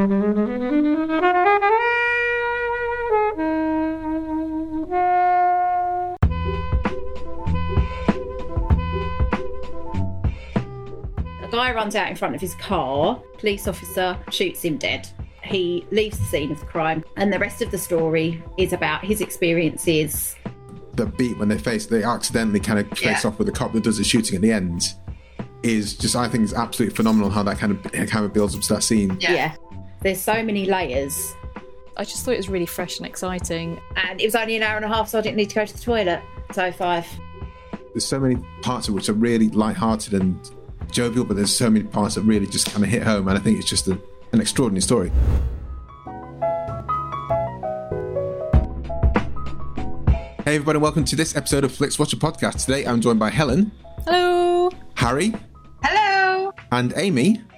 A guy runs out in front of his car, police officer shoots him dead. He leaves the scene of the crime, and the rest of the story is about his experiences. The beat when they face, they accidentally kind of face Yeah. off with the cop that does the shooting at the end is just, I think, it's absolutely phenomenal how that kind of how it builds up to that scene. Yeah. There's so many layers, I just thought it was really fresh and exciting. and it was only an hour and a half, so I didn't need to go to the toilet. So five. There's so many parts of which are really light-hearted and jovial, but there's so many parts that really just kind of hit home, and I think it's just a, an extraordinary story. Hey everybody, welcome to this episode of FlixWatcher Podcast. Today I'm joined by Helen, Hello! Harry, Hello. and Amy, Hi.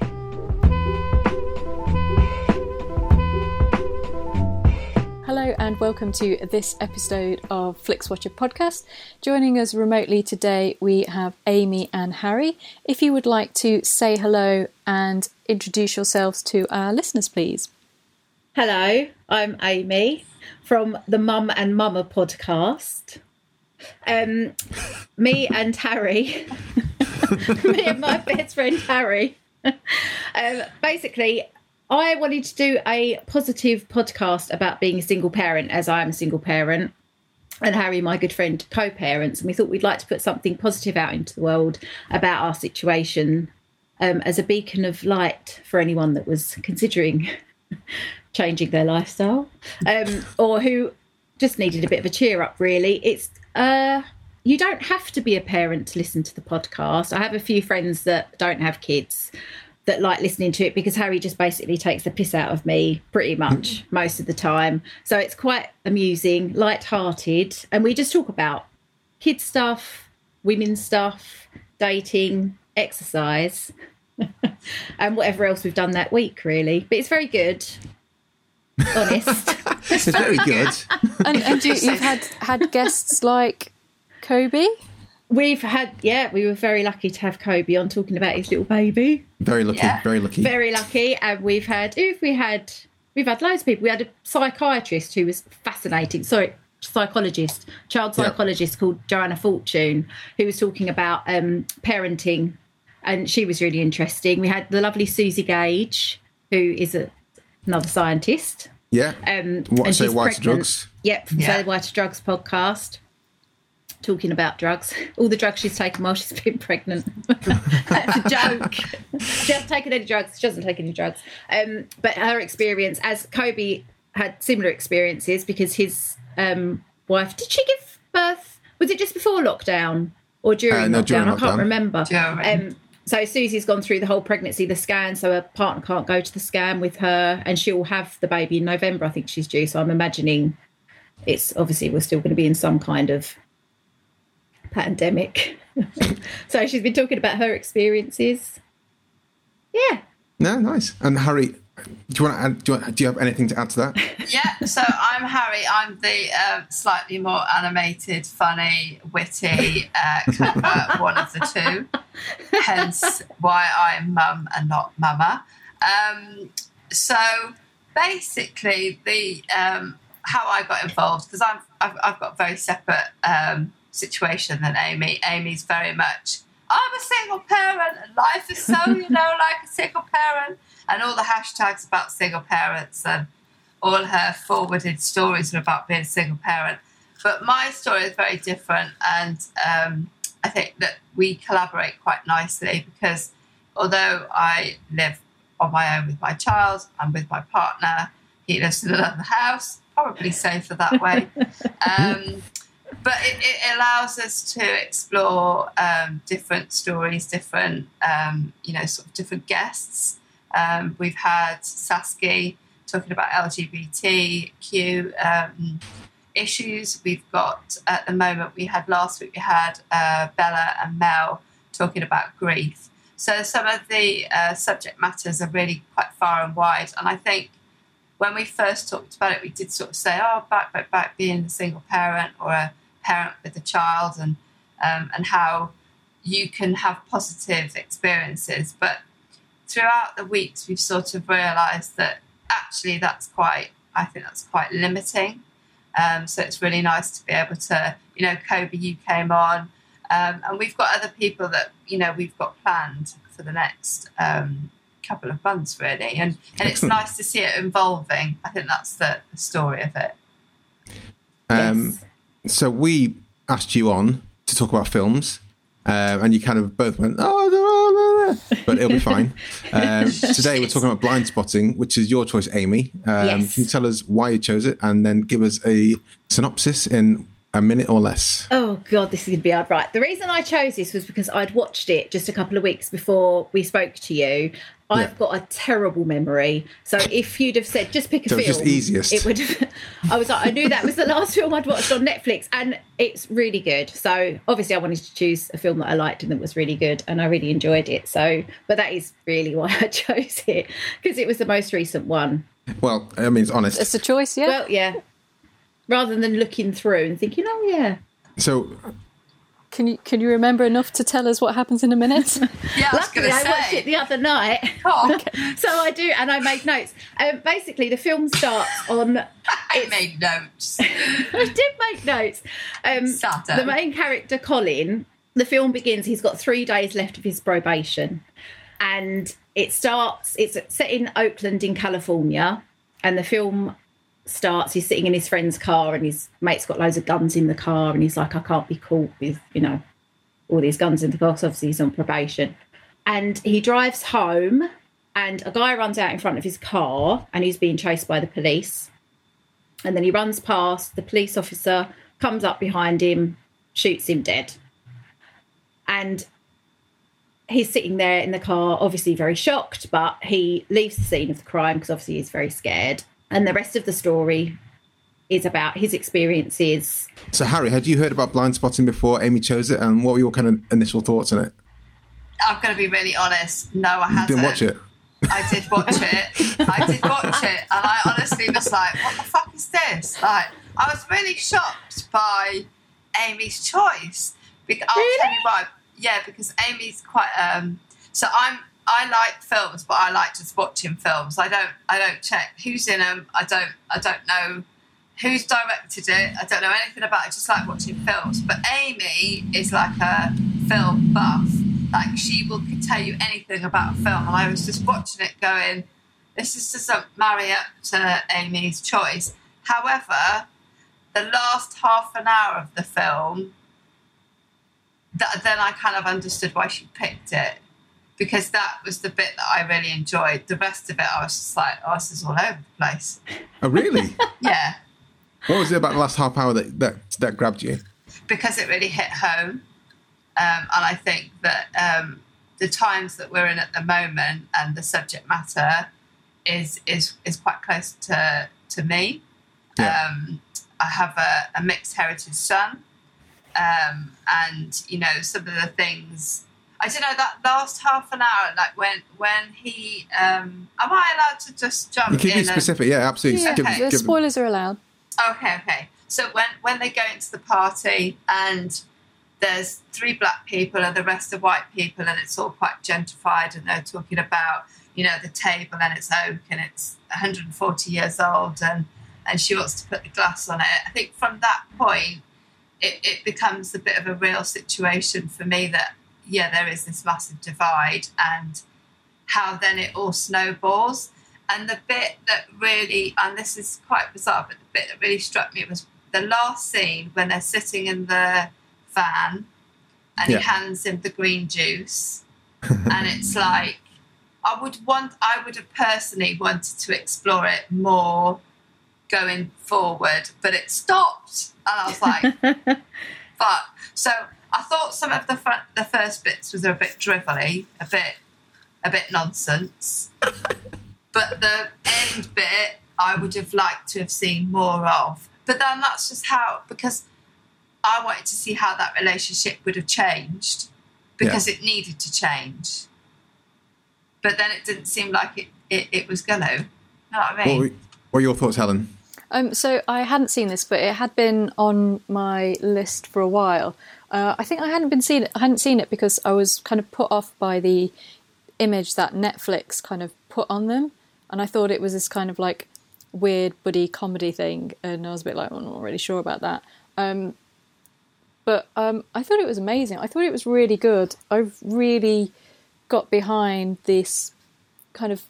Hello and welcome to this episode of FlixWatcher podcast. Joining us remotely today, we have Amy and Harry. If you would like to say hello and introduce yourselves to our listeners, please. Hello, I'm Amy from the Mum and Mama podcast. Um, me and Harry, me and my best friend Harry. um, basically, I wanted to do a positive podcast about being a single parent, as I am a single parent, and Harry, my good friend, co-parents, and we thought we'd like to put something positive out into the world about our situation um, as a beacon of light for anyone that was considering changing their lifestyle um, or who just needed a bit of a cheer up really. It's uh you don't have to be a parent to listen to the podcast. I have a few friends that don't have kids that like listening to it because harry just basically takes the piss out of me pretty much mm. most of the time. So it's quite amusing light-hearted and we just talk about kid stuff women's stuff dating exercise and whatever else we've done that week really. But it's very good. Honest. It's very good. And, and you, you've had, had guests like Kobe. We've had, yeah, we were very lucky to have Kobe on talking about his little baby. Very lucky, very lucky. Very lucky. And we've had, if we had, we've had loads of people. We had a psychiatrist who was fascinating. Sorry, psychologist, child Yeah. psychologist called Joanna Fortune, who was talking about um, parenting. And she was really interesting. We had the lovely Suzi Gage, who is a, another scientist. yeah. Um, What, and say she's white pregnant. drugs? Yep, from Say Why to Drugs podcast. Talking about drugs, all the drugs she's taken while she's been pregnant. That's a joke. she hasn't taken any drugs. She doesn't take any drugs. Um, but her experience, as Kobe had similar experiences, because his um, wife did she give birth? Was it just before lockdown or during Uh, no, lockdown? during I can't lockdown. remember. Um, so Suzi's gone through the whole pregnancy, the scan, so her partner can't go to the scan with her, and she'll have the baby in November. I think she's due. So I'm imagining it's obviously we're still going to be in some kind of pandemic. so she's been talking about her experiences. Yeah, No, nice. And Harry, Do you want to add? Do you, want, do you have anything to add to that? Yeah, so I'm Harry. I'm the um, slightly more animated, funny, witty, uh, one of the two. Hence why I'm mum and not mama. Um, so basically, the um, how I got involved because I'm I've, I've got very separate um, situation than Amy. Amy's very much I'm a single parent and life is so you know like a single parent and all the hashtags about single parents and all her forwarded stories are about being a single parent. But my story is very different, and um, I think that we collaborate quite nicely because although I live on my own with my child, I'm with my partner, he lives in another house, probably safer that way. Um, but it, it, allows us to explore um, different stories, different, um, you know, sort of different guests. Um, we've had Saskia talking about LGBTQ um, issues. We've got at the moment we had last week we had uh, Bella and Mel talking about grief. So some of the uh, subject matters are really quite far and wide, and I think when we first talked about it, we did sort of say, "Oh, back, back, back, being a single parent or a parent with a child, and um, and how you can have positive experiences." But throughout the weeks, we've sort of realised that actually that's quite, I think that's quite limiting. Um, so it's really nice to be able to, you know, Kobe, you came on, um, and we've got other people that you know we've got planned for the next um, couple of months, really, and and it's nice to see it evolving. I think that's the, the story of it. Um, Yes. So we asked you on to talk about films, uh, and you kind of both went, "Oh, no, no, no," but it'll be fine. Um, today we're talking about Blindspotting, which is your choice, Amy. Um, Yes. Can you tell us why you chose it, and then give us a synopsis in a minute or less? Oh god, this is going to be hard. Right. The reason I chose this was because I'd watched it just a couple of weeks before we spoke to you. I've Yeah. got a terrible memory, so if you'd have said just pick a So film, just easiest. it would. Have, I was like, I knew that was the last film I'd watched on Netflix, and it's really good. So obviously, I wanted to choose a film that I liked and that was really good, and I really enjoyed it. So, but that is really why I chose it because it was the most recent one. Well, I mean, it's honest. It's a choice, yeah. Well, yeah. Rather than looking through and thinking, oh yeah, So can you can you remember enough to tell us what happens in a minute? Yeah, I was Luckily, going I watched it the other night. Oh, So I do, and I make notes. Um, basically, the film starts on. I made notes. I did make notes. Um, the main character, Colin, the film begins. He's got three days left of his probation, and it starts. It's set in Oakland, in California, and the film starts. He's sitting in his friend's car, and his mate's got loads of guns in the car, and he's like, "I can't be caught with you know all these guns in the car." obviously, he's on probation, and he drives home. And a guy runs out in front of his car, and he's being chased by the police and then he runs past the police officer comes up behind him shoots him dead and he's sitting there in the car obviously very shocked but he leaves the scene of the crime because obviously he's very scared and the rest of the story is about his experiences So, Harry, had you heard about Blindspotting before Amy chose it, and what were your kind of initial thoughts on it? I'm going to be really honest. No, I You hasn't. didn't watch it. I did watch it. I did watch it, and I honestly was like, "What the fuck is this?" Like, I was really shocked by Amy's choice. Because I'll tell you why. Yeah, because Amy's quite. um So I'm. I like films, but I like just watching films. I don't. I don't check who's in them. I don't. I don't know who's directed it. I don't know anything about it. I just like watching films. But Amy is like a film buff. Like she will tell you anything about a film. And I was just watching it, going, "This just doesn't marry up to Amy's choice." However, the last half an hour of the film, that, then I kind of understood why she picked it. Because that was the bit that I really enjoyed. The rest of it, I was just like, "Oh, this is all over the place." Oh, really? Yeah. what was it about the last half hour that that, that grabbed you? because it really hit home. Um, and I think that um, the times that we're in at the moment and the subject matter is is is quite close to to me. Yeah. Um, I have a, a mixed heritage son, um, and you know some of the things. I don't know that last half an hour, like when when he, um, am I allowed to just jump You can in? be and- specific, yeah, absolutely. Yeah, Give- Okay. the give- spoilers are allowed. Okay, okay. So when when they go into the party and there's three black people and the rest are white people and it's all quite gentrified and they're talking about you know the table and it's oak and it's 140 years old and and she wants to put the glass on it. I think from that point it, it becomes a bit of a real situation for me that yeah there is this massive divide and how then it all snowballs. And the bit that really, and this is quite bizarre, but the bit that really struck me was the last scene when they're sitting in the van and Yeah. he hands him the green juice. and it's like, I would want, I would have personally wanted to explore it more going forward, but it stopped. And I was like, fuck. So I thought some of the fir- the first bits was a bit drivelly, a bit a bit nonsense. but the end bit I would have liked to have seen more of. But then that's just how because I wanted to see how that relationship would have changed because it needed to change. But then it didn't seem like it, it, it was gonna. You know what I What, were, what are your thoughts, Helen? Um, so I hadn't seen this, but it had been on my list for a while. Uh, I think I hadn't been seen it. I hadn't seen it because I was kind of put off by the image that Netflix kind of put on them, and I thought it was this kind of like weird buddy comedy thing, and I was a bit like, I'm not really sure about that. Um, but um, I thought it was amazing. I thought it was really good. I've really got behind this kind of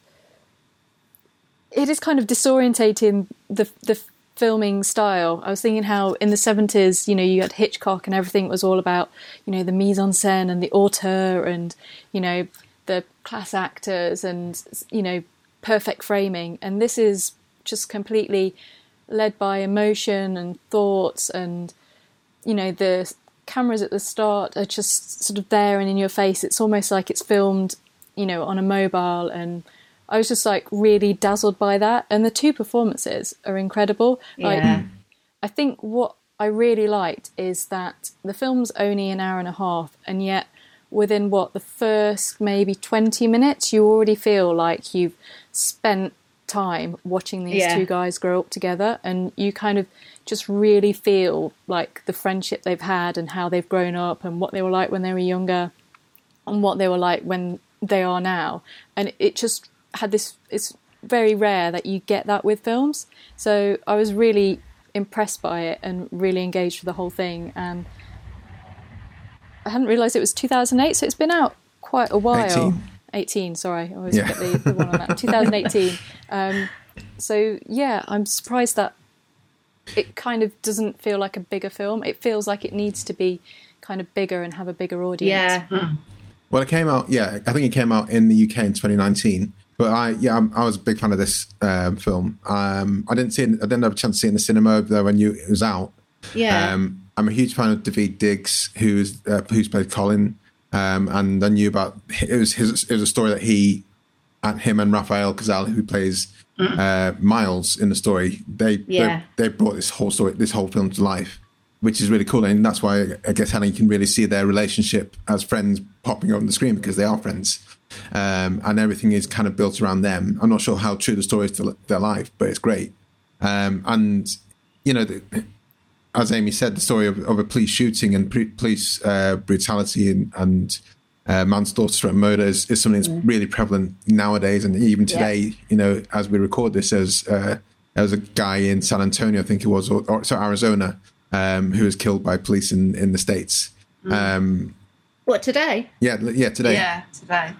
it is kind of disorientating the the filming style. I was thinking how in the seventies, you know, you had Hitchcock and everything was all about, you know, the mise en scène and the auteur and you know the class actors and you know perfect framing. And this is just completely led by emotion and thoughts and you know the cameras at the start are just sort of there and in your face. It's almost like it's filmed, you know, on a mobile and I was just like really dazzled by that. And the two performances are incredible. Like, Yeah. I think what I really liked is that the film's only an hour and a half, and yet within what the first maybe 20 minutes, you already feel like you've spent time watching these Yeah. two guys grow up together, and you kind of just really feel like the friendship they've had and how they've grown up and what they were like when they were younger and what they were like when they are now. And it just had this, it's very rare that you get that with films. So I was really impressed by it and really engaged with the whole thing. And I hadn't realised it was 2008, so it's been out quite a while. 18. 18, sorry, I always Yeah. get the, the one on that. 2018. Um, so yeah, I'm surprised that it kind of doesn't feel like a bigger film. It feels like it needs to be kind of bigger and have a bigger audience. Yeah. Well, it came out. Yeah, I think it came out in the UK in 2019. But I, yeah, I'm, I was a big fan of this um, film. Um, I didn't see it. I didn't have a chance to see it in the cinema though. I knew it was out. Yeah. Um, I'm a huge fan of Daveed Diggs, who's uh, who's played Colin, um, and I knew about it was his. It was a story that he, and him and Rafael Casal, who plays uh, Miles in the story, they, Yeah. they they brought this whole story, this whole film to life, which is really cool, and that's why I guess Helen you can really see their relationship as friends popping up on the screen because they are friends, um, and everything is kind of built around them. I'm not sure how true the story is to their life, but it's great, um, and you know. The, as Amy said, the story of, of a police shooting and pre- police uh, brutality and, and uh, manslaughter and murder is, is something that's really prevalent nowadays. And even today, you know, as we record this, there's, uh, there was a guy in San Antonio, I think it was, or, or so Arizona, um, who was killed by police in, in the States. Um, What today? yeah, yeah, today. Yeah, today.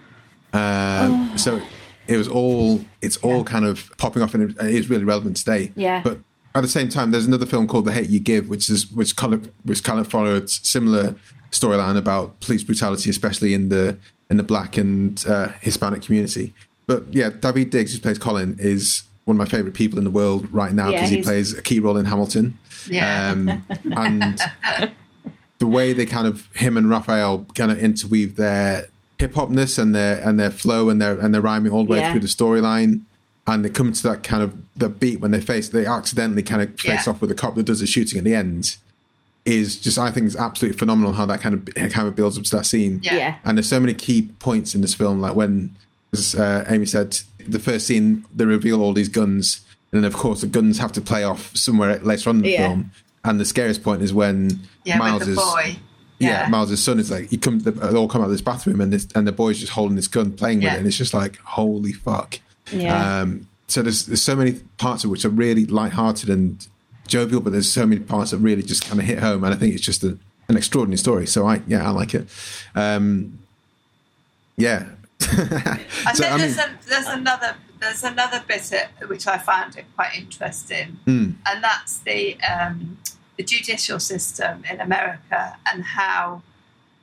Um, So it was all it's all kind of popping off, and it is really relevant today. Yeah. But at the same time, there's another film called The Hate You Give, which is which kind of which kind of followed similar storyline about police brutality, especially in the in the black and uh, Hispanic community. But yeah, Daveed Diggs, who plays Colin, is one of my favorite people in the world right now Yeah, because he plays a key role in Hamilton. Yeah. Um, and the way they kind of him and Rafael kind of interweave their hip hopness and their and their flow and their and their rhyming all the way Yeah. through the storyline, and they come to that kind of the beat when they face they accidentally kind of face Yeah. off with the cop that does the shooting at the end. is just I think it's absolutely phenomenal how that kind of how it builds up to that scene. Yeah. Yeah. And there's so many key points in this film, like when, as uh, Amy said, the first scene they reveal all these guns, and then of course the guns have to play off somewhere later on in the Yeah. film. And the scariest point is when Yeah, Miles with the is boy. Yeah, Yeah. Miles' son is like he come they all come out of this bathroom and this and the boy's just holding this gun playing with Yeah. it and it's just like holy fuck. Yeah. Um, so there's there's so many parts of which are really light-hearted and jovial, but there's so many parts that really just kind of hit home, and I think it's just a, an extraordinary story. So I yeah I like it. Um, yeah. I So, think I there's, a, there's another there's another bit which I found it quite interesting, Mm. and that's the um, the judicial system in America and how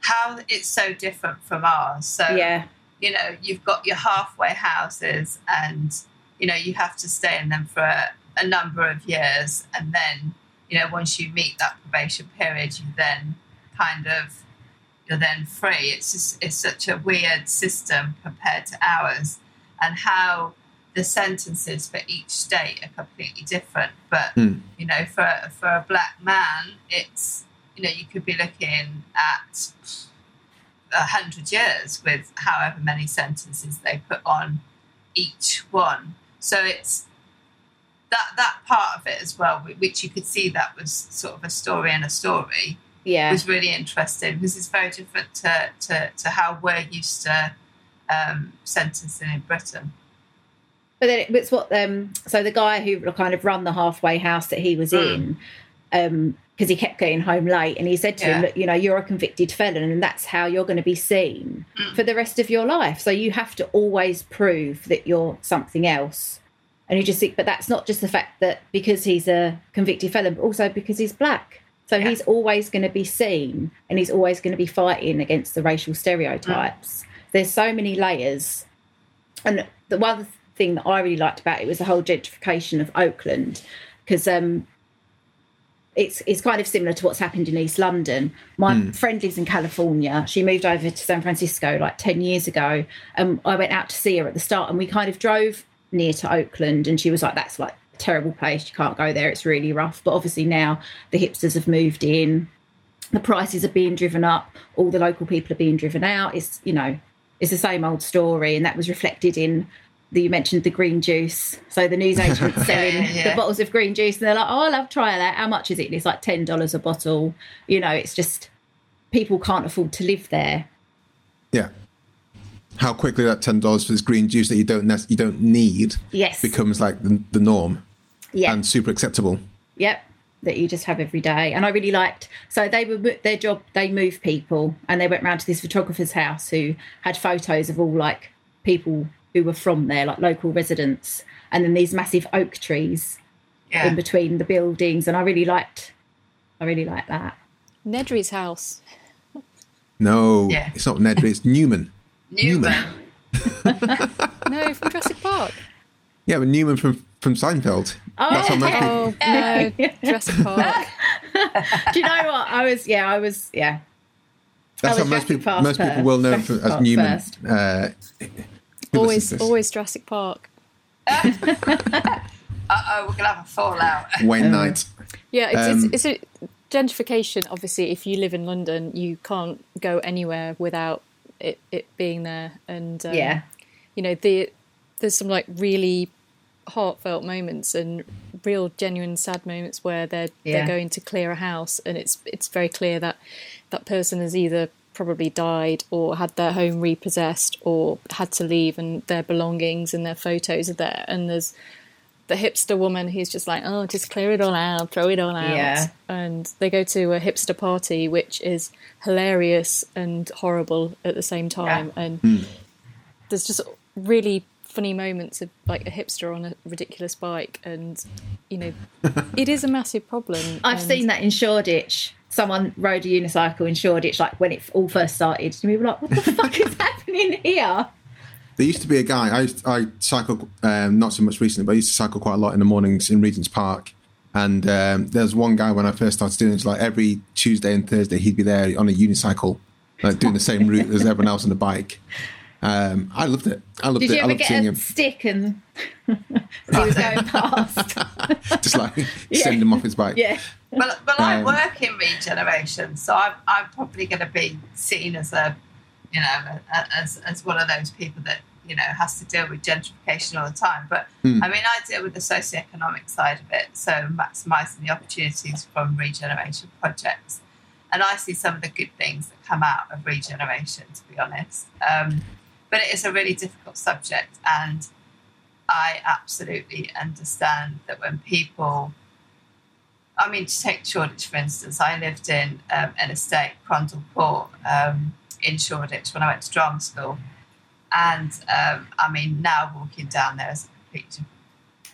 how it's so different from ours. So yeah. you know you've got your halfway houses, and you know you have to stay in them for a, a number of years, and then you know once you meet that probation period, you then kind of you're then free. It's just it's such a weird system compared to ours, and how the sentences for each state are completely different. But Hmm. you know, for for a black man, it's you know you could be looking at a hundred years with however many sentences they put on each one. So it's that that part of it as well, which you could see that was sort of a story and a story Yeah. was really interesting because it's very different to, to, to how we're used to um, sentencing in Britain. But then it- it's what um so the guy who kind of run the halfway house that he was Mm. in, um, because he kept getting home late and he said to him, Yeah. Look, you know, you're a convicted felon and that's how you're going to be seen Mm. for the rest of your life. So you have to always prove that you're something else. And you just think, but that's not just the fact that because he's a convicted felon, but also because he's black. So Yeah. he's always going to be seen and he's always going to be fighting against the racial stereotypes. There's so many layers and the one thing that I really liked about it was the whole gentrification of Oakland because um, it's it's kind of similar to what's happened in East London. My friend lives in California. She moved over to San Francisco like ten years ago, and I went out to see her at the start, and we kind of drove near to Oakland, and she was like, "That's like a terrible place. You can't go there. It's really rough." But obviously now the hipsters have moved in. The prices are being driven up. All the local people are being driven out. It's you know, it's the same old story, and that was reflected in the, you mentioned the green juice. So the newsagent selling Yeah, yeah. the bottles of green juice, and they're like, "Oh, I love try that. How much is it?" And it's like ten dollars a bottle. You know, it's just people can't afford to live there. Yeah. How quickly that ten dollars for this green juice that you don't nec- you don't need Yes. becomes like the, the norm Yeah. and super acceptable. Yep, that you just have every day. And I really liked. So they were their job. They move people, and they went round to this photographer's house who had photos of all like people who were from there, like local residents, and then these massive oak trees Yeah. in between the buildings. And I really liked. I really liked that. Nedry's house. No, Yeah. it's not Nedry, it's Newman. Newman. No, from Jurassic Park. Yeah, but Newman from from Seinfeld. That's how Oh no, Jurassic Park. Do you know what? I was. Yeah, I was. Yeah. That's Oh, how it's most people most people first. will know him for, as Park Newman. Uh, who always, listens always Jurassic Park. Uh oh, we're gonna have a fallout. Wayne Knight. Yeah, it's, Um, it's, it's a gentrification. Obviously, if you live in London, you can't go anywhere without it, it being there. And um, Yeah. you know, the there's some like really heartfelt moments and real genuine sad moments where they're Yeah. they're going to clear a house, and it's it's very clear that that person has either probably died or had their home repossessed or had to leave and their belongings and their photos are there and there's the hipster woman who's just like, oh, just clear it all out, throw it all out. Yeah. And they go to a hipster party, which is hilarious and horrible at the same time. And hmm. there's just really funny moments of like a hipster on a ridiculous bike. And, you know, it is a massive problem. I've and- seen that in Shoreditch. Someone rode a unicycle in Shoreditch, like when it all first started. And we were like, "What the fuck is happening here?" There used to be a guy. I used, I cycle um, not so much recently, but I used to cycle quite a lot in the mornings in Regent's Park. And um, there's one guy when I first started doing it. Like every Tuesday and Thursday, he'd be there on a unicycle, like doing the same route as everyone else on the bike. Um, I loved it. I loved Did it. you I ever loved get seeing a him. stick and he was going past? just like send him off his bike. Yeah. Well, well, I Um, work in regeneration, so I'm, I'm probably going to be seen as a, you know, a- as as one of those people that you know has to deal with gentrification all the time. But Hmm. I mean, I deal with the socioeconomic side of it, so maximising the opportunities from regeneration projects, and I see some of the good things that come out of regeneration. To be honest, um, but it is a really difficult subject, and I absolutely understand that when people I mean, to take Shoreditch for instance, I lived in um, an estate, Crondall Court, um, in Shoreditch when I went to drama school. And um, I mean, now walking down there is a completely different,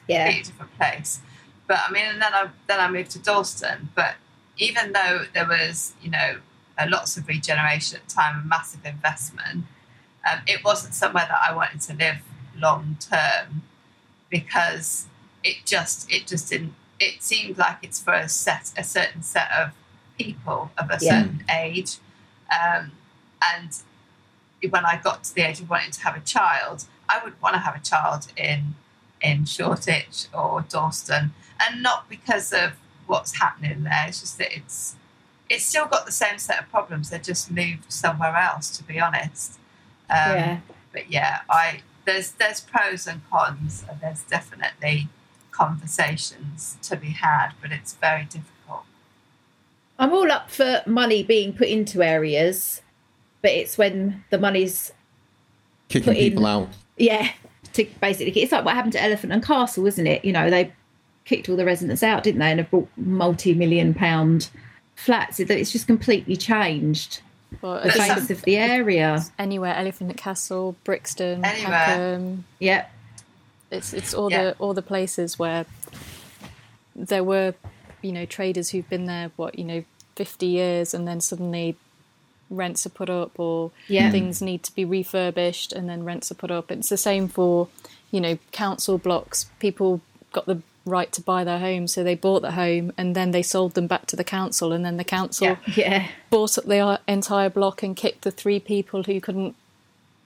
Yeah. different place. But I mean, and then I then I moved to Dalston. But even though there was, you know, uh, lots of regeneration at the time, and massive investment, um, it wasn't somewhere that I wanted to live long term because it just it just didn't it seemed like it's for a set a certain set of people of a Yeah. certain age. Um, and when I got to the age of wanting to have a child I would want to have a child in in Shoreditch or Dalston. And not because of what's happening there it's just that it's it's still got the same set of problems they just moved somewhere else to be honest um, Yeah. but yeah, I there's there's pros and cons, and there's definitely conversations to be had, but it's very difficult. I'm all up for money being put into areas, but it's when the money's Kicking Put in- people out. yeah to basically it's like what happened to Elephant and Castle, isn't it? You know, they kicked all the residents out, didn't they? And have bought multi-million pound flats. It- It's just completely changed Well, the I think face of the area. anywhere, Elephant Castle, Brixton, Anywhere. Peckham. Yep. It's it's all Yeah. the all the places where there were, you know, traders who've been there what you know, fifty years, and then suddenly rents are put up or Yeah. things need to be refurbished, and then rents are put up. It's the same for, you know, council blocks. People got the right to buy their home, so they bought the home, and then they sold them back to the council, and then the council Yeah. Yeah. bought up the entire block and kicked the three people who couldn't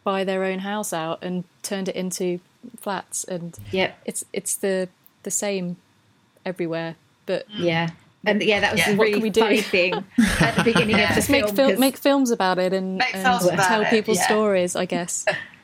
buy their own house out and turned it into flats and yeah, it's it's the the same everywhere but mm. Yeah. And yeah, that was Yeah. a really we do? funny thing at the beginning Yeah. of the just make fil- make films about it and, Make and about tell it, people's yeah. stories i guess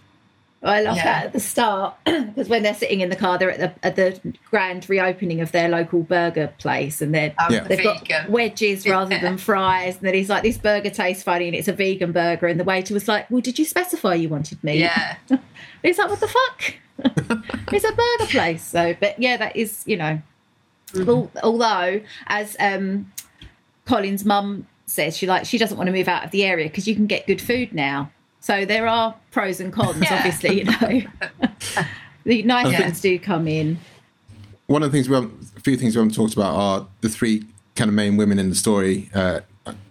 I love Yeah. that at the start because when they're sitting in the car, they're at the at the grand reopening of their local burger place, and they're I'm Yeah. they've vegan. got wedges rather than fries. And then he's like, "This burger tastes funny, and it's a vegan burger." And the waiter was like, "Well, did you specify you wanted meat?" yeah, He's like, "What the fuck?" it's a burger place. So, but yeah, that is you know. Al- Although, as um, Colin's mum says, she like she doesn't want to move out of the area because you can get good food now. So there are pros and cons, Yeah. obviously. You know, the nice Yeah. things do come in. One of the things we haven't, a few things we haven't talked about are the three kind of main women in the story. Uh,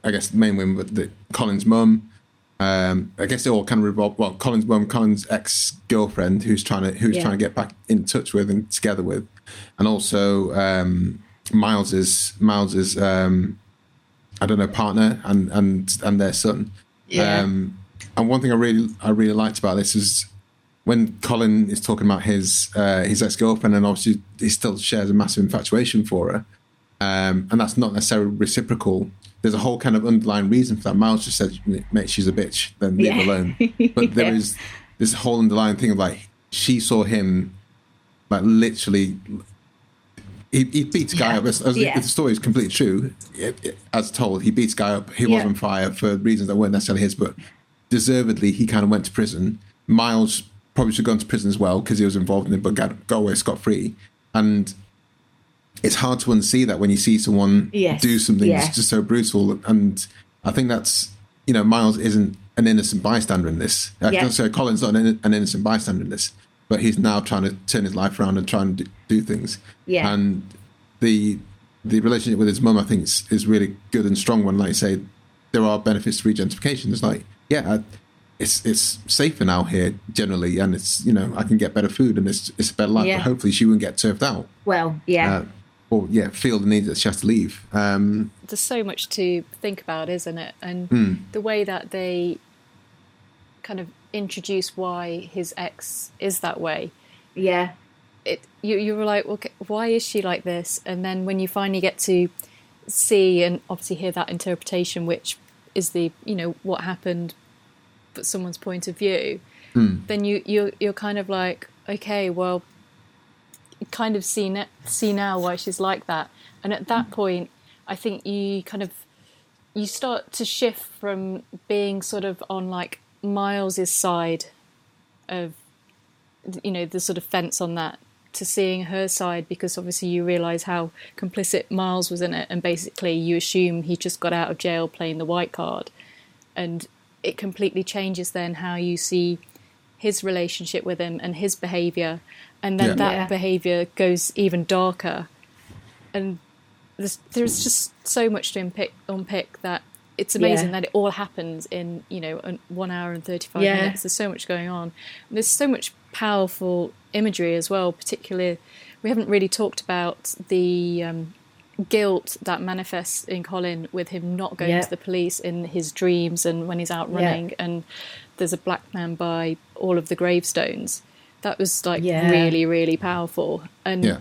I guess the main women, but the, Colin's mum. Um, I guess they all kind of revolve. Well, Colin's mum, Colin's ex girlfriend, who's trying to who's Yeah. trying to get back in touch with and together with, and also um, Miles's Miles's um, I don't know partner and and and their son. Yeah. Um, and one thing I really I really liked about this is when Colin is talking about his uh, his ex girlfriend, and obviously he still shares a massive infatuation for her, um, and that's not necessarily reciprocal. There's a whole kind of underlying reason for that. Miles just said, "Mate, she's a bitch. Then leave her Yeah. alone." But there Yeah. is this whole underlying thing of like she saw him, like literally. He, he beats a guy up. As, as Yeah. The story is completely true, it- it- as told. He beats a guy up. He was on fire for reasons that weren't necessarily his, but deservedly, he kind of went to prison. Miles probably should have gone to prison as well because he was involved in it, but got, got away scot free. And it's hard to unsee that when you see someone Yes, do something yeah. that's just so brutal. And I think that's, you know, Miles isn't an innocent bystander in this. I Yeah. say Colin's not an, an innocent bystander in this, but he's now trying to turn his life around and try and do, do things. Yeah. And the the relationship with his mum, I think, is, is really good and strong. When, like you say, there are benefits to regentification. It's like, yeah, I, it's it's safer now here generally, and it's you know I can get better food and it's it's a better life. Yeah. But hopefully, she won't get turfed out. Well, yeah, Uh, or yeah, feel the need that she has to leave. Um, there's so much to think about isn't it and Hmm. the way that they kind of introduce why his ex is that way yeah, it you you were like, okay, why is she like this? And then when you finally get to see and obviously hear that interpretation, which is the you know what happened, but someone's point of view, hmm. then you you're, you're kind of like, okay, well, kind of see ne- see now why she's like that, and at that hmm. point, I think you kind of you start to shift from being sort of on like Miles's side of you know the sort of fence on that to seeing her side because obviously you realize how complicit Miles was in it and basically you assume he just got out of jail playing the white card and it completely changes then how you see his relationship with him and his behavior and then Yeah. that Yeah. behavior goes even darker and there's, there's just so much to unpick, unpick that it's amazing Yeah. that it all happens in you know one hour and 35 Yeah. minutes there's so much going on and there's so much powerful imagery as well particularly we haven't really talked about the um, guilt that manifests in colin with him not going Yeah. to the police in his dreams and when he's out Yeah. running and there's a black man by all of the gravestones that was like Yeah. really really powerful and Yeah.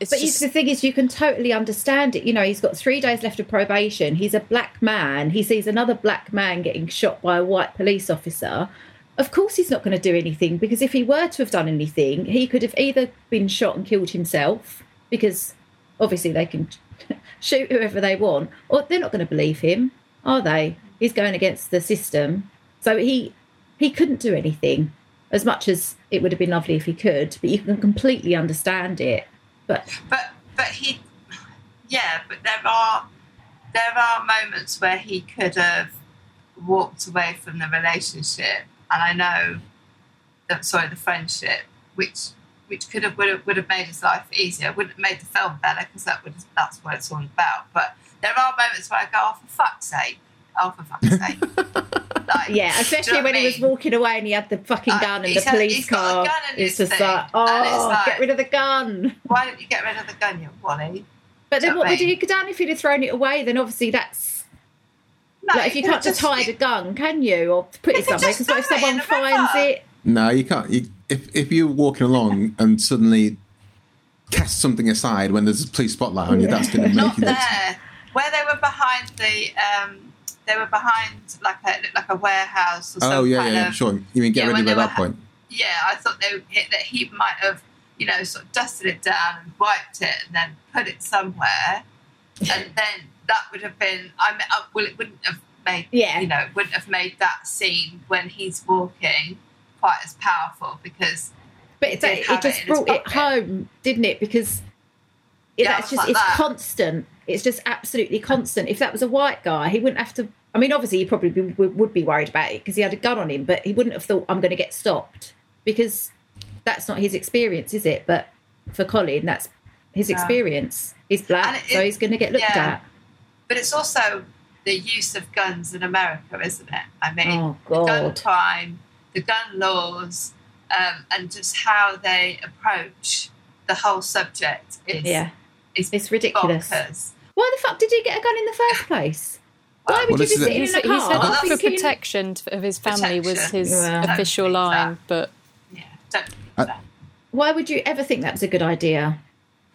it's But just the thing is, you can totally understand it. You know, he's got three days left of probation. He's a black man. He sees another black man getting shot by a white police officer. Of course, he's not going to do anything because if he were to have done anything, he could have either been shot and killed himself because obviously they can shoot whoever they want, or they're not going to believe him, are they? He's going against the system. So he he couldn't do anything as much as it would have been lovely if he could, but you can completely understand it. But but but he yeah but there are there are moments where he could have walked away from the relationship and i know that sorry the friendship which which could have would have, would have made his life easier wouldn't have made the film better because that would that's what it's all about but there are moments where i go oh for fuck's sake oh for fuck's sake like, Yeah, you especially know when I he was walking away and he had the fucking Uh, gun and the had- police he's got a car. It's just thing, like, oh, like- get rid of the gun. why don't you get rid of the gun you wally But then you what what I would mean? he have done if he'd have thrown it away? Then obviously that's no, like if you can't just hide a gun, can you, or put it somewhere? just Because what if throw it someone finds river. it? No, you can't. You, if if you're walking along and suddenly cast something aside when there's a police spotlight on you, that's going to make not you. there. Where they were behind the, um, they were behind like a like a warehouse or some Oh yeah, kind yeah, yeah, of. sure. You mean get Yeah, rid of it at that ha- point? Yeah, I thought they that he might have, you know, sort of dusted it down and wiped it and then put it somewhere, and then that would have been. I mean, uh, well, it wouldn't have made. Yeah. You know, wouldn't have made that scene when he's walking quite as powerful because. But it, it it just his brought it home, didn't it? Because Yeah, that's just like it's that. constant. It's just absolutely constant. If that was a white guy, he wouldn't have to. I mean, obviously, he probably be, would be worried about it because he had a gun on him, but he wouldn't have thought, "I'm going to get stopped," because that's not his experience, is it? But for Colin, that's his experience. He's black, it- so he's going to get looked yeah. at. But it's also the use of guns in America, isn't it? I mean, Oh, gun God. crime, the gun laws, um, and just how they approach the whole subject is, Yeah, is it's ridiculous. bonkers. Why the fuck did you get a gun in the first place? Why would Well, you this be is it. sitting in a he's car? had for thinking- protection of his family was his Well, official I don't think line, that- but Yeah, don't. I- Why would you ever think that was a good idea?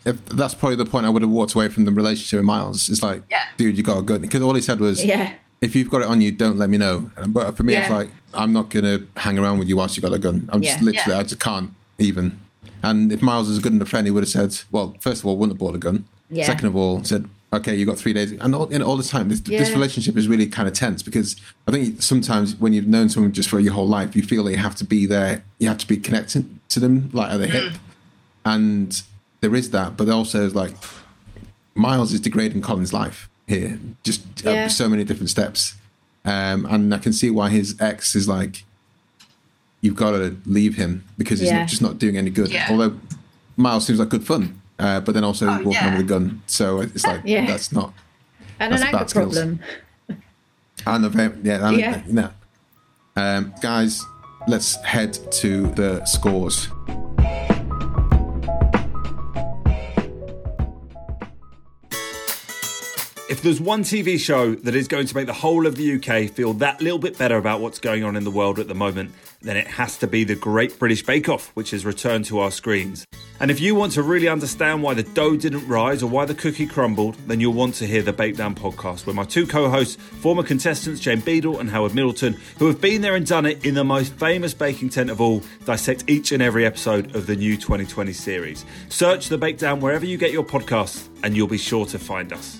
If that's probably the point I would have walked away from the relationship with Miles. It's like, Yeah. dude, you got a gun because all he said was, Yeah. if you've got it on you, don't let me know. But for me, it's like I'm not gonna hang around with you whilst you've got a gun. I'm just Yeah. literally, Yeah. I just can't even. And if Miles was a good enough friend, he would have said, well, first of all, wouldn't have bought a gun. Yeah. Second of all, said, okay, you got three days. And all, all the time, this, this relationship is really kind of tense because I think sometimes when you've known someone just for your whole life, you feel that you have to be there, you have to be connected to them, like at the hip. Mm. And there is that, but also is like Miles is degrading Colin's life here, just Yeah. at so many different steps. Um, and I can see why his ex is like, you've got to leave him because he's Yeah. not, just not doing any good. Yeah. Although Miles seems like good fun, uh, but then also Oh, walking yeah. around with a gun. So it's like, Yeah. that's not. And That's an anger problem. And a very, yeah, and, Yeah. no. Um, guys, let's head to the scores. If there's one TV show that is going to make the whole of the UK feel that little bit better about what's going on in the world at the moment, then it has to be The Great British Bake Off, which has returned to our screens. And if you want to really understand why the dough didn't rise or why the cookie crumbled, then you'll want to hear the Bake Down podcast, where my two co hosts, former contestants Jane Beadle and Howard Middleton, who have been there and done it in the most famous baking tent of all, dissect each and every episode of the new 2020 series. Search the Bake Down wherever you get your podcasts, and you'll be sure to find us.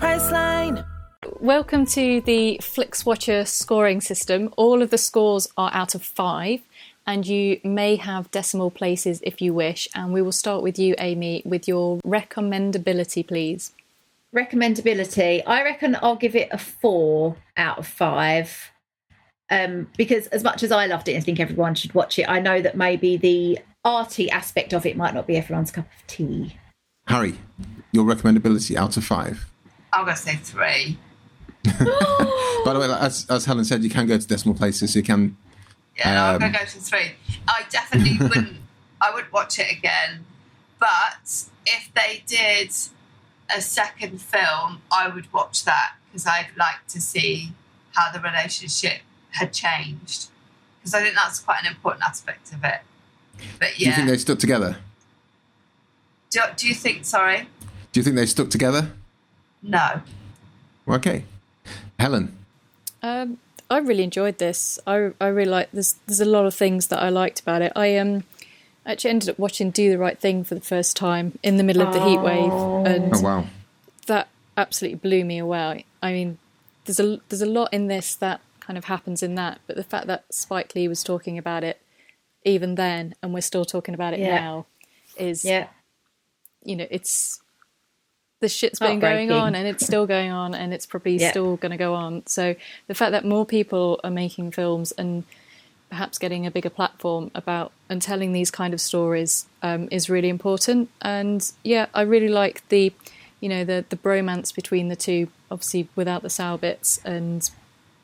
Priceline. Welcome to the FlixWatcher scoring system. All of the scores are out of five, and you may have decimal places if you wish. And we will start with you, Amy, with your recommendability, please. Recommendability. I reckon I'll give it a four out of five. Um, because as much as I loved it and think everyone should watch it, I know that maybe the arty aspect of it might not be everyone's cup of tea. Harry, your recommendability out of five. I'm going to say three. By the way, as, as Helen said, you can go to decimal places. So you can. Yeah, I'm Um, going to go to three. I definitely wouldn't. I would watch it again, but if they did a second film, I would watch that because I'd like to see how the relationship had changed because I think that's quite an important aspect of it. But yeah, Do you think they stuck together? do, do you think? Sorry, Do you think they stuck together? No. Okay. Helen, Um, I really enjoyed this. I I really like. There's there's a lot of things that I liked about it. I um actually ended up watching Do the Right Thing for the first time in the middle of the heat wave, and oh wow, that absolutely blew me away. I mean, there's a there's a lot in this that kind of happens in that, but the fact that Spike Lee was talking about it even then, and we're still talking about it Yeah. now, is Yeah. you know it's the shit's been going on and it's still going on and it's probably Yeah. still going to go on. So the fact that more people are making films and perhaps getting a bigger platform about and telling these kind of stories um, is really important. And yeah, I really like the you know the the bromance between the two, obviously without the sour bits, and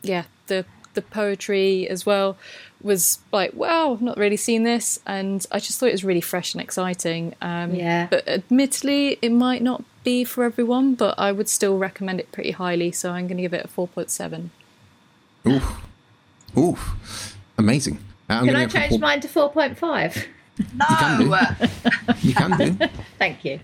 yeah, the the poetry as well was like wow, I've not really seen this, and I just thought it was really fresh and exciting. Um, Yeah. but admittedly, it might not be for everyone, but I would still recommend it pretty highly. So I'm going to give it a four point seven. oof, oof, amazing. Uh, I'm Can I change four- mine to 4.5? No, You can do. uh, You can do. Thank you.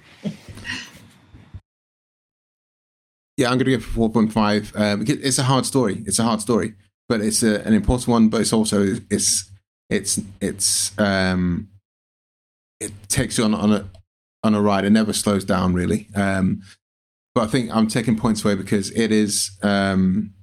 Yeah, I'm going to go for 4.5. Um, it's a hard story. It's a hard story, but it's a, an important one. But it's also it's it's it's um, it takes you on on a on a ride. It never slows down really. Um, but I think I'm taking points away because it is um,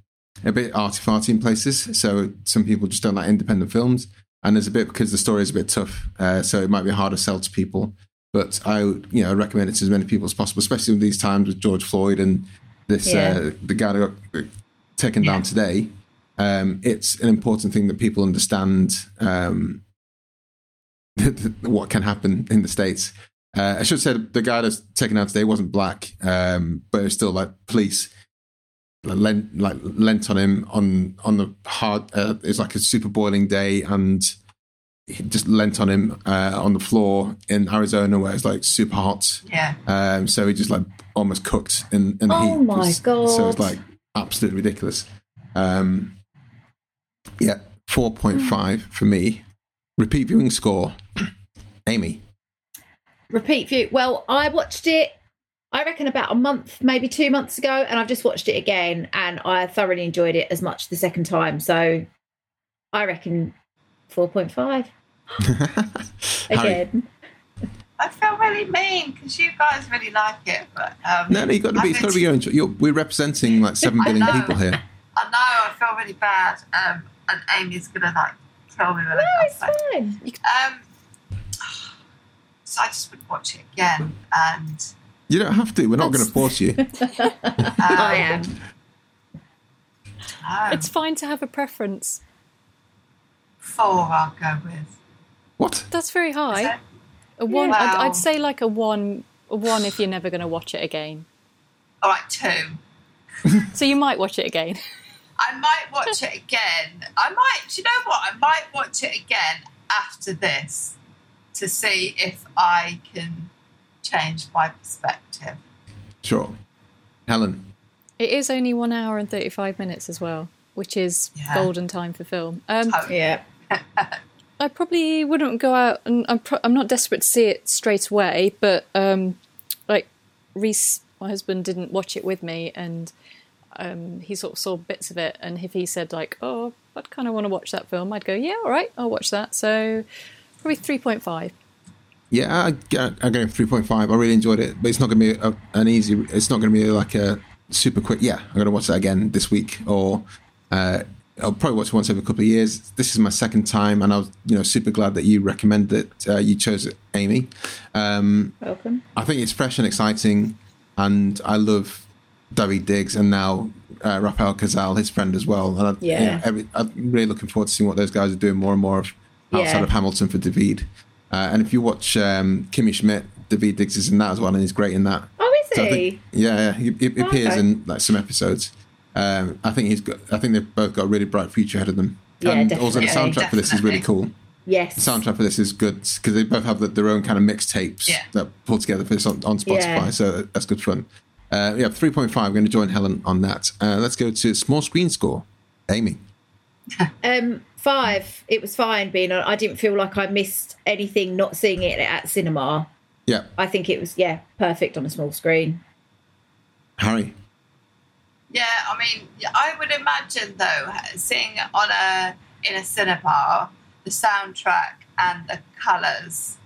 a bit arty farty in places. So some people just don't like independent films, and there's a bit because the story is a bit tough. Uh, so it might be hard to sell to people. But I, would, you know, recommend it to as many people as possible, especially in these times with George Floyd and this Yeah. uh, the guy that got taken down today. Um, it's an important thing that people understand um, what can happen in the states. Uh, I should say the guy that's taken out today wasn't black, um, but it's still like police lent like lent on him on on the hard. Uh, it was like a super boiling day, and he just lent on him uh, on the floor in Arizona where it's like super hot. yeah. Um, so he just like almost cooked in, in the Oh heat. my So it's like absolutely ridiculous. Um, yeah, four point five for me. Repeat viewing score, Amy. Repeat view. Well, I watched it, I reckon, about a month, maybe two months ago, and I've just watched it again, and I thoroughly enjoyed it as much the second time. So I reckon 4.5 Harry. again. I feel really mean because you guys really like it, but um, No, no, you got to be. It's got to be your. You're, we're representing like seven billion know. people here. I know I feel really bad, um, and Amy's gonna like kill me with No, it. it's fine. Um, so I just would watch it again, and You don't have to. We're not going to force you. I am. It's fine to have a preference. Four, I'll go with. What? That's very high. it? A one. I'd, I'd say like a one. A one if you're never going to watch it again. All right, two. So you might watch it again. I might watch it again. I might. Do you know what? I might watch it again after this to see if I can change my perspective. Sure. Helen. It is only one hour and thirty-five minutes as well, which is Yeah. golden time for film. Um, Oh, Yeah. I probably wouldn't go out, and I'm pro- I'm not desperate to see it straight away, but um, like Reese, my husband, didn't watch it with me, and um, he sort of saw bits of it, and if he said like, "Oh, I'd kind of want to watch that film," I'd go, "Yeah, all right, I'll watch that." So probably three point five. Yeah, I, I, I gave three point five. I really enjoyed it, but it's not going to be a, an easy. It's not going to be like a super quick. Yeah, I'm going to watch that again this week, or uh, I'll probably watch it once every couple of years. This is my second time, and I was you know super glad that you recommended it. Uh, you chose it, Amy. Um, Welcome. I think it's fresh and exciting, and I love Daveed Diggs and now uh, Rafael Casal, his friend as well. And I, Yeah. you know, every, I'm really looking forward to seeing what those guys are doing more and more of outside Yeah. of Hamilton for Daveed. Uh, and if you watch um, Kimmy Schmidt, Daveed Diggs is in that as well, and he's great in that. Oh, is So he? think, yeah, yeah, he, he appears Okay. in like some episodes. Um, I think he's got. I think they've both got a really bright future ahead of them. Yeah, and also the definitely, soundtrack for this is really cool. yes. The soundtrack for this is good because they both have the, their own kind of mixtapes Yeah. that pull together for this on, on Spotify. Yeah. So that's good fun. Uh, yeah, three point five. I'm going to join Helen on that. Uh, let's go to small screen score. Amy. Um, five. It was fine being on. I didn't feel like I missed anything not seeing it at cinema. Yeah, I think it was yeah perfect on a small screen. Harry. Yeah, I mean, I would imagine though, seeing it on a in a cinema, the soundtrack and the colours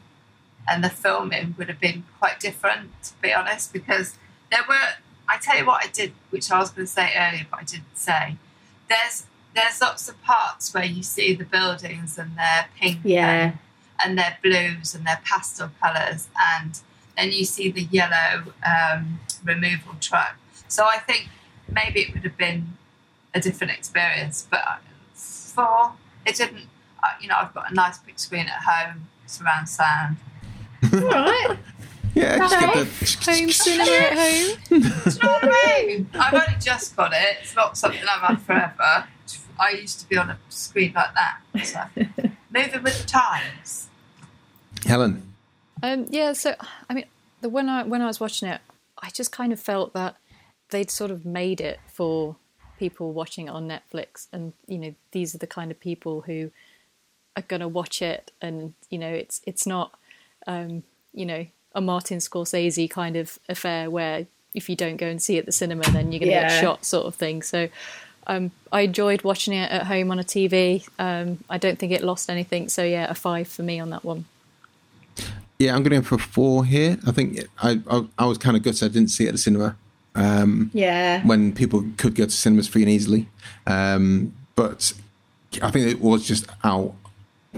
and the filming would have been quite different, to be honest, because there were. I tell you what, I did, which I was going to say earlier, but I didn't say. There's there's lots of parts where you see the buildings and they're pink Yeah. and, and they're blues and they're pastel colours, and then you see the yellow um, removal truck. So I think maybe it would have been a different experience, but for it didn't. Uh, you know, I've got a nice big screen at home, surround sound. All right. Yeah, just get Home the. cinema at home. Do you know what I mean? I've only just got it. It's not something I've had forever. I used to be on a screen like that. So moving with the times. Helen. Um, yeah, so I mean, the when I when I was watching it, I just kind of felt that they'd sort of made it for people watching it on Netflix, and you know, these are the kind of people who are going to watch it, and you know, it's it's not, um, you know, a Martin Scorsese kind of affair where if you don't go and see it at the cinema, then you're going to Yeah. get shot, sort of thing. So. Um, I enjoyed watching it at home on a TV. Um, I don't think it lost anything, so yeah, a five for me on that one. Yeah, I'm going to go for four here. I think I I, I was kind of gutted I didn't see it at the cinema. Um, Yeah. when people could go to cinemas free and easily. Um, but I think it was just out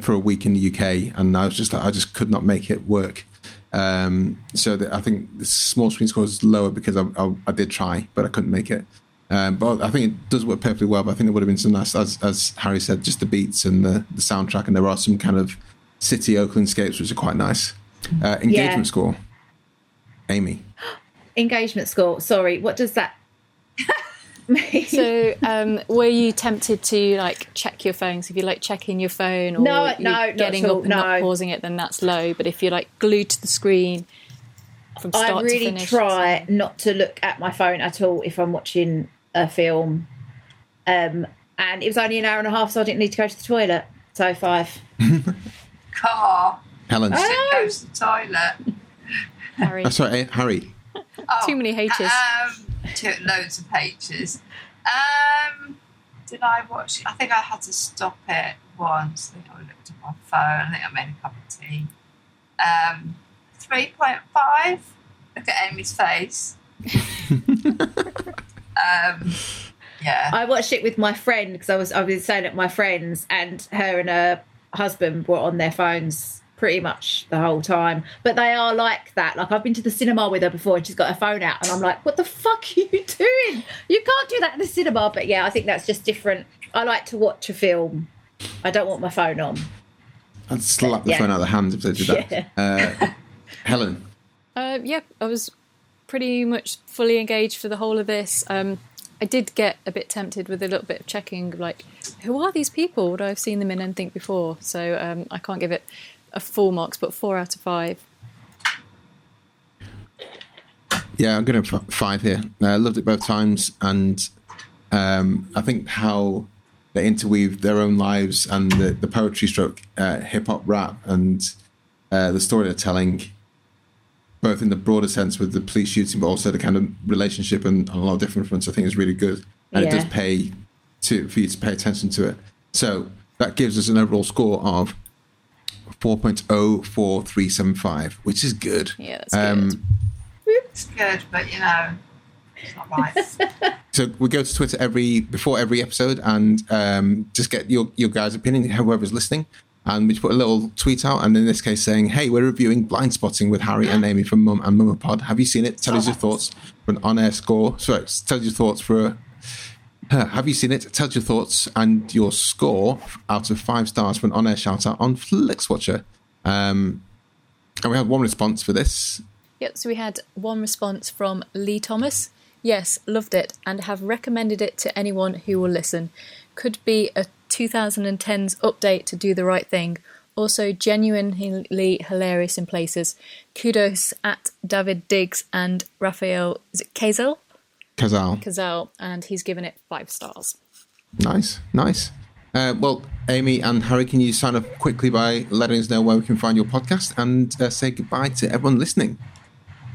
for a week in the UK, and I was just like, I just could not make it work. Um, so that I think the small screen score is lower because I, I, I did try, but I couldn't make it. Um, but I think it does work perfectly well. But I think there would have been some nice, as, as Harry said, just the beats and the, the soundtrack, and there are some kind of city Oakland scapes which are quite nice. Uh, engagement Yeah. score, Amy. Engagement score. Sorry. What does that mean? So, um, were you tempted to like check your phones? If you like checking your phone or No, you're no, getting at up and not pausing it, then that's low. But if you're like glued to the screen from start I to really finish, try not to look at my phone at all if I'm watching a film. Um, and it was only an hour and a half, so I didn't need to go to the toilet. So five. Car. Helen. Oh. Didn't to the toilet. Harry, Oh, sorry, Harry. Oh, too many H's. Um, two, loads of H's. Um, did I watch it? I think I had to stop it once. I think I looked at my phone. I think I made a cup of tea. Um, 3.5. Look at Amy's face. um, yeah. I watched it with my friend because I was I was staying at my friend's, and her and her husband were on their phones pretty much the whole time. But they are like that. Like I've been to the cinema with her before, and she's got her phone out, and I'm like, "What the fuck are you doing? You can't do that in the cinema." But yeah, I think that's just different. I like to watch a film. I don't want my phone on. I'd slap the Yeah. phone out of the hands if they did that. Uh, Helen, Uh, yeah, I was pretty much fully engaged for the whole of this. Um, I did get a bit tempted with a little bit of checking, like, who are these people? Would I have seen them in anything before? So um, I can't give it a full marks, but four out of five. Yeah, I'm going to five here. I uh, loved it both times, and um, I think how they interweave their own lives and the, the poetry stroke, uh, hip hop rap, and uh, the story they're telling, both in the broader sense with the police shooting, but also the kind of relationship and on a lot of different fronts, I think is really good, and it does pay to for you to pay attention to it. So that gives us an overall score of 4.04375, which is good. Yeah, that's Um, good. It's good, but you know, it's not right. So we go to Twitter every before every episode and um, just get your your guys' opinion, whoever's listening, and we put a little tweet out, and in this case saying, "Hey, we're reviewing Blindspotting with Harry and Amy from Mum and Mumma Pod. Have you seen it? Tell us your thoughts for an on-air score. So tell us your thoughts for a." Uh, have you seen it? Tell us your thoughts and your score out of five stars for an on-air shout out on FlixWatcher. Um, and we had one response for this. Yep, so we had one response from Lee Thomas. Yes, loved it and have recommended it to anyone who will listen. Could be a 2010's update to Do the Right Thing. Also, genuinely hilarious in places. Kudos at Daveed Diggs and Rafael is it Kazel? Kazal. Kazel, and he's given it five stars. Nice, nice. Uh, well, Amy and Harry, can you sign up quickly by letting us know where we can find your podcast and uh, say goodbye to everyone listening?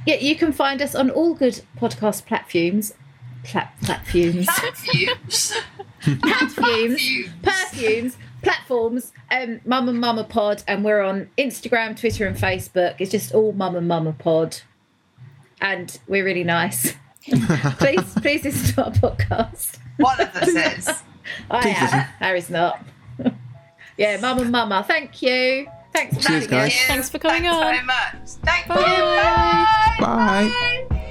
Yeah, you can find us on all good podcast platforms. Plat- platforms. Platforms. perfumes. Platforms. Um, Mum and Mama Pod, and we're on Instagram, Twitter, and Facebook. It's just all Mum and Mama Pod, and we're really nice. please, please listen to our podcast. One of us is. I Please am. listen. Harry's not. yeah, Mum and Mama. Thank you. Thanks for Cheers, having guys. us. Thanks for coming Thanks on. very much. Thank Bye. you. Bye.